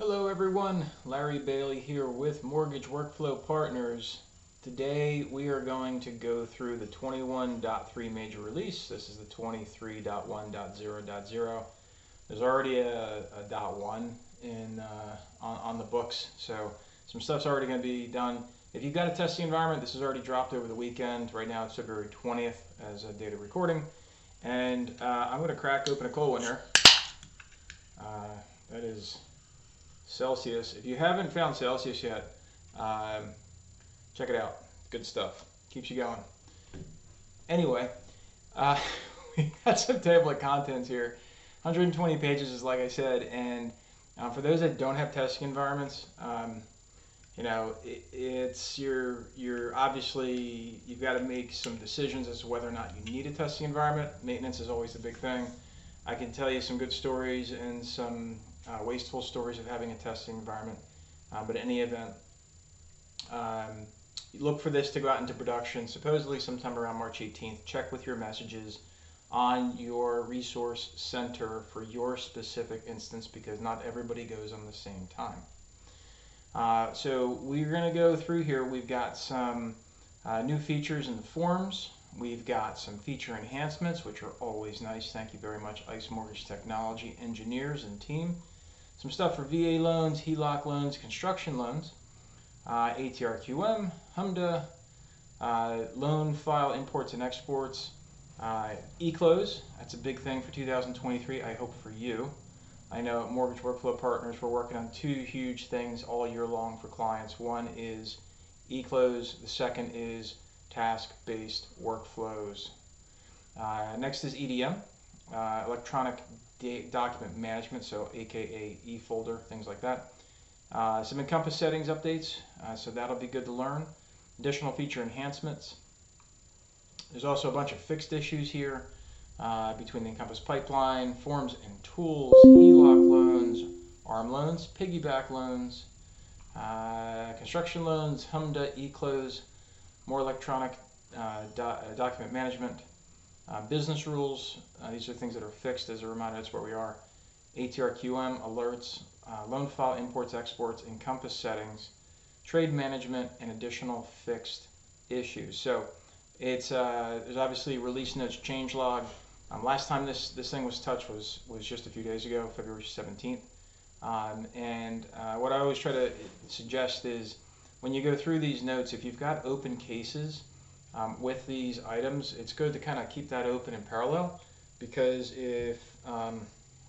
Hello everyone, Larry Bailey here with Mortgage Workflow Partners. Today we are going to go through the 21.3 major release. This is the 23.1.0.0. There's already a, a dot one in uh, on, on the books, so some stuff's already going to be done. If you've got a testing environment, this is already dropped over the weekend. Right now it's February 20th as a data recording. And uh, I'm going to crack open a cold one here. Uh, that is Celsius. If you haven't found Celsius yet, um, check it out. Good stuff. Keeps you going. Anyway, uh, we got some table of contents here. 120 pages is like I said, and uh, for those that don't have testing environments, um, you know, it, it's you're you're obviously you've got to make some decisions as to whether or not you need a testing environment. Maintenance is always the big thing. I can tell you some good stories and some uh, wasteful stories of having a testing environment. Uh, but in any event, um, look for this to go out into production supposedly sometime around March 18th. Check with your messages on your resource center for your specific instance because not everybody goes on the same time. Uh, so we're going to go through here. We've got some uh, new features in the forms. We've got some feature enhancements, which are always nice. Thank you very much, ICE Mortgage Technology engineers and team. Some stuff for VA loans, HELOC loans, construction loans, uh, ATRQM, HMDA, uh, loan file imports and exports, uh, eClose. That's a big thing for 2023, I hope for you. I know at Mortgage Workflow Partners, we're working on two huge things all year long for clients. One is eClose, the second is task-based workflows. Uh, next is EDM, uh, electronic document management, so AKA e-folder, things like that. Uh, some Encompass settings updates, uh, so that'll be good to learn. Additional feature enhancements. There's also a bunch of fixed issues here uh, between the Encompass pipeline, forms and tools, HELOC loans, ARM loans, piggyback loans, uh, construction loans, HMDA, eClose, more electronic uh, do document management, uh, business rules, uh, these are things that are fixed as a reminder, that's where we are. ATRQM, alerts, uh, loan file imports, exports, Encompass settings, trade management, and additional fixed issues. So it's uh, there's obviously release notes change log. Um, last time this, this thing was touched was, was just a few days ago, February 17th. Um, and uh, what I always try to suggest is when you go through these notes, if you've got open cases, um, with these items, it's good to kind of keep that open in parallel because if um,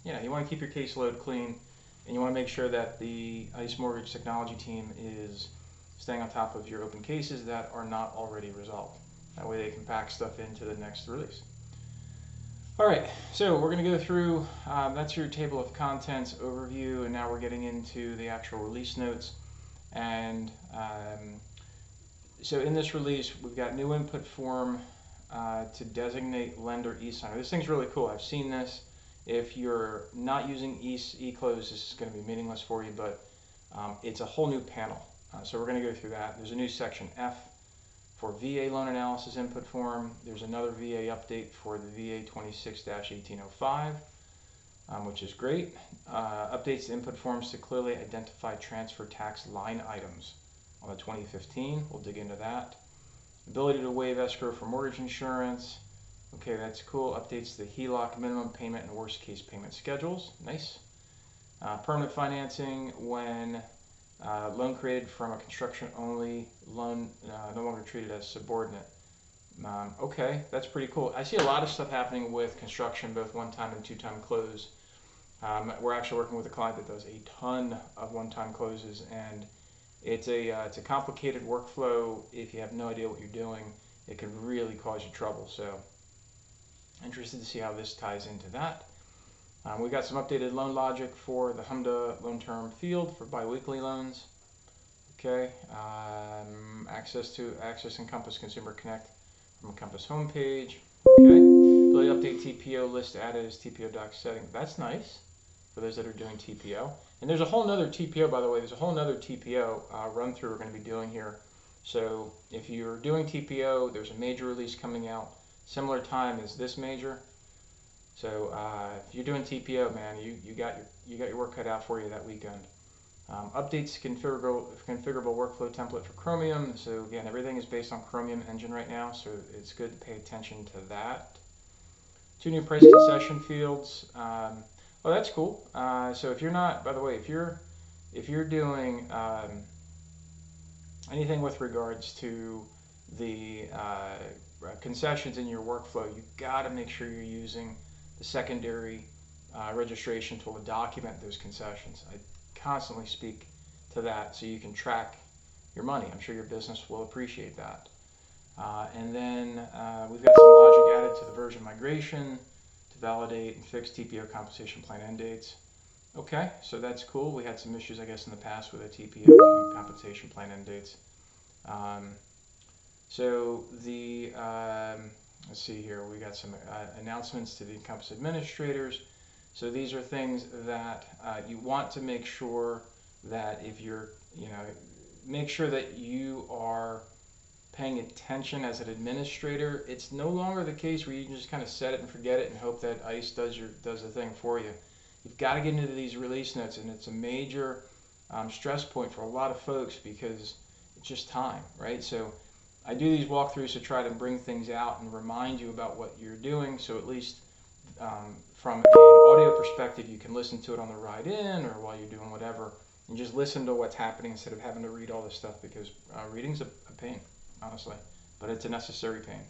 you know you want to keep your caseload clean and you want to make sure that the ICE Mortgage Technology team is staying on top of your open cases that are not already resolved. That way they can pack stuff into the next release. All right, so we're going to go through, um, that's your table of contents overview, and now we're getting into the actual release notes. And um, so in this release, we've got new input form uh, to designate lender e-signer. This thing's really cool. I've seen this. If you're not using e-close, this is going to be meaningless for you, but um, it's a whole new panel. Uh, so we're going to go through that. There's a new section F for VA loan analysis input form. There's another VA update for the VA 26-1805, um, which is great. Uh, updates to input forms to clearly identify transfer tax line items on the 2015. We'll dig into that. Ability to waive escrow for mortgage insurance. Okay, that's cool. Updates the HELOC minimum payment and worst case payment schedules. Nice. Uh, permanent financing when uh, loan created from a construction only loan uh, no longer treated as subordinate. Um, okay, that's pretty cool. I see a lot of stuff happening with construction, both one time and two time close. Um, we're actually working with a client that does a ton of one time closes and it's a uh, it's a complicated workflow. If you have no idea what you're doing, it can really cause you trouble. So, interested to see how this ties into that. Um, we got some updated loan logic for the HMDA loan term field for biweekly loans. Okay, um, access to Access Encompass Consumer Connect from Encompass homepage. Okay, ability update TPO list added as TPO doc setting. That's nice for those that are doing TPO. And there's a whole nother TPO, by the way, there's a whole nother TPO uh, run through we're going to be doing here. So if you're doing TPO, there's a major release coming out, similar time as this major. So uh, if you're doing TPO, man, you, you got your you got your work cut out for you that weekend. Um, updates configurable, configurable workflow template for Chromium. So again, everything is based on Chromium engine right now, so it's good to pay attention to that. Two new price concession fields. Um, oh, that's cool. Uh, so if you're not, by the way, if you're if you're doing um, anything with regards to the uh, concessions in your workflow, you got to make sure you're using the secondary uh, registration tool to document those concessions. I constantly speak to that so you can track your money. I'm sure your business will appreciate that. Uh, and then uh, we've got some logic added to the version migration validate and fix TPO compensation plan end dates. Okay, so that's cool. We had some issues, I guess, in the past with the TPO compensation plan end dates. Um, so the um, let's see here, we got some uh, announcements to the Encompass administrators. So these are things that uh, you want to make sure that if you're, you know, make sure that you are paying attention as an administrator. It's no longer the case where you can just kind of set it and forget it and hope that ICE does your does the thing for you. You've got to get into these release notes, and it's a major um, stress point for a lot of folks because it's just time, right? So I do these walkthroughs to try to bring things out and remind you about what you're doing, so at least um, from an audio perspective, you can listen to it on the ride in or while you're doing whatever, and just listen to what's happening instead of having to read all this stuff because uh, reading's a, a pain, honestly, but it's a necessary pain.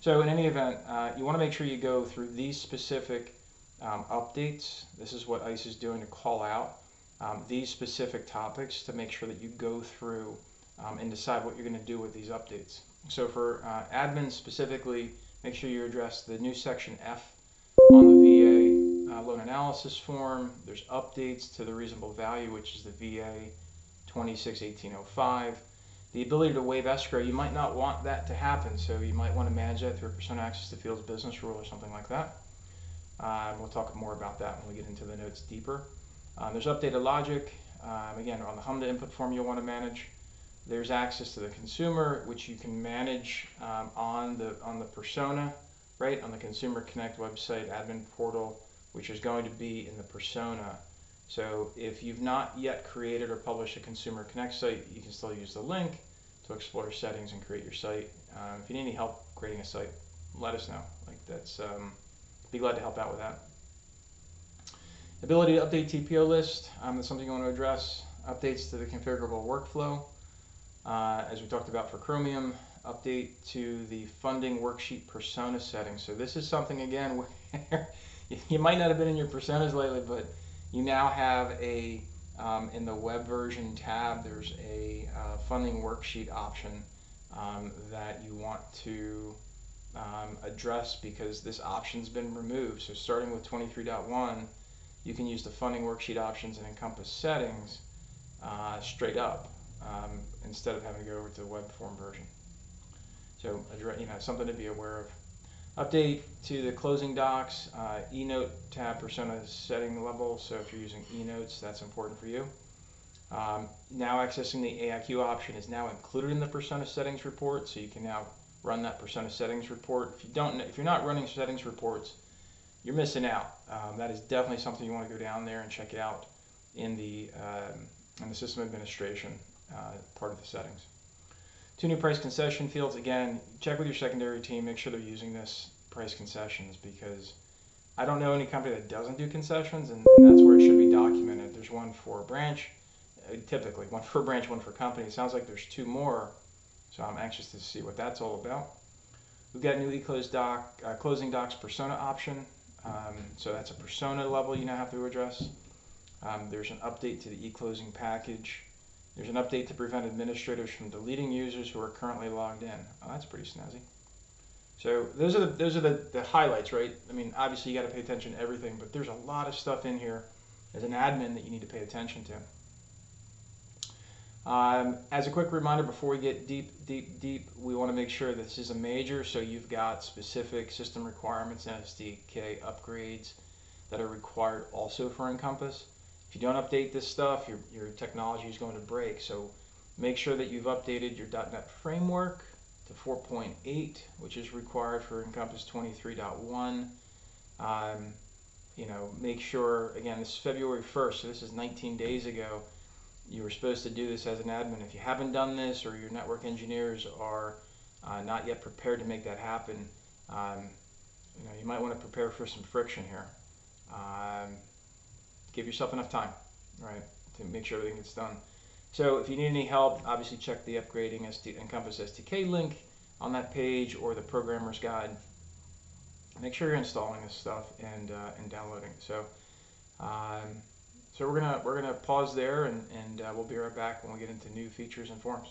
So in any event, uh, you want to make sure you go through these specific um, updates. This is what ICE is doing to call out um, these specific topics to make sure that you go through um, and decide what you're going to do with these updates. So for uh, admins specifically, make sure you address the new section F on the VA uh, loan analysis form. There's updates to the reasonable value, which is the VA 261805. The ability to waive escrow, you might not want that to happen, so you might want to manage that through a persona access to fields business rule or something like that. Uh, we'll talk more about that when we get into the notes deeper. Um, there's updated logic. Um, again, on the HMDA input form you'll want to manage. There's access to the consumer, which you can manage um, on the on the persona right on the Consumer Connect website admin portal, which is going to be in the persona. So if you've not yet created or published a Consumer Connect site, you can still use the link to explore settings and create your site. Um, if you need any help creating a site, let us know. Like that's, um, be glad to help out with that. Ability to update TPO list, um, that's something you want to address. Updates to the configurable workflow. Uh, as we talked about for Chromium, update to the funding worksheet persona settings. So this is something again where you might not have been in your personas lately, but you now have a um, in the web version tab. There's a uh, funding worksheet option um, that you want to um, address because this option's been removed. So starting with 23.1, you can use the funding worksheet options and Encompass settings uh, straight up um, instead of having to go over to the web form version. So, you know, something to be aware of. Update to the closing docs, uh, eNote tab persona setting level. So if you're using eNotes, that's important for you. Um, now accessing the AIQ option is now included in the persona settings report, so you can now run that persona settings report. If you don't, if you're not running settings reports, you're missing out. Um, that is definitely something you want to go down there and check out in the um, in the system administration uh, part of the settings. Two new price concession fields. Again, check with your secondary team. Make sure they're using this price concessions because I don't know any company that doesn't do concessions, and, and that's where it should be documented. There's one for branch, uh, typically one for branch, one for company. It sounds like there's two more, so I'm anxious to see what that's all about. We've got a new eClose doc, uh, closing docs persona option. Um, so that's a persona level you now have to address. Um, there's an update to the e-closing package. There's an update to prevent administrators from deleting users who are currently logged in. Oh, that's pretty snazzy. So those are the those are the, the highlights, right? I mean, obviously you got to pay attention to everything, but there's a lot of stuff in here as an admin that you need to pay attention to. Um, as a quick reminder, before we get deep, deep, deep, we want to make sure this is a major, so you've got specific system requirements and SDK upgrades that are required also for Encompass you don't update this stuff, your, your technology is going to break. So make sure that you've updated your .NET framework to 4.8, which is required for Encompass 23.1. Um, you know, make sure, again, this is February 1st, so this is 19 days ago. you were supposed to do this as an admin. If you haven't done this or your network engineers are uh, not yet prepared to make that happen, um, you know, you might want to prepare for some friction here. Um, give yourself enough time, right, to make sure everything gets done. So if you need any help, obviously check the upgrading ST, Encompass SDK link on that page or the programmer's guide. Make sure you're installing this stuff and, uh, and downloading. So, um, so we're gonna we're gonna pause there and, and uh, we'll be right back when we get into new features and forms.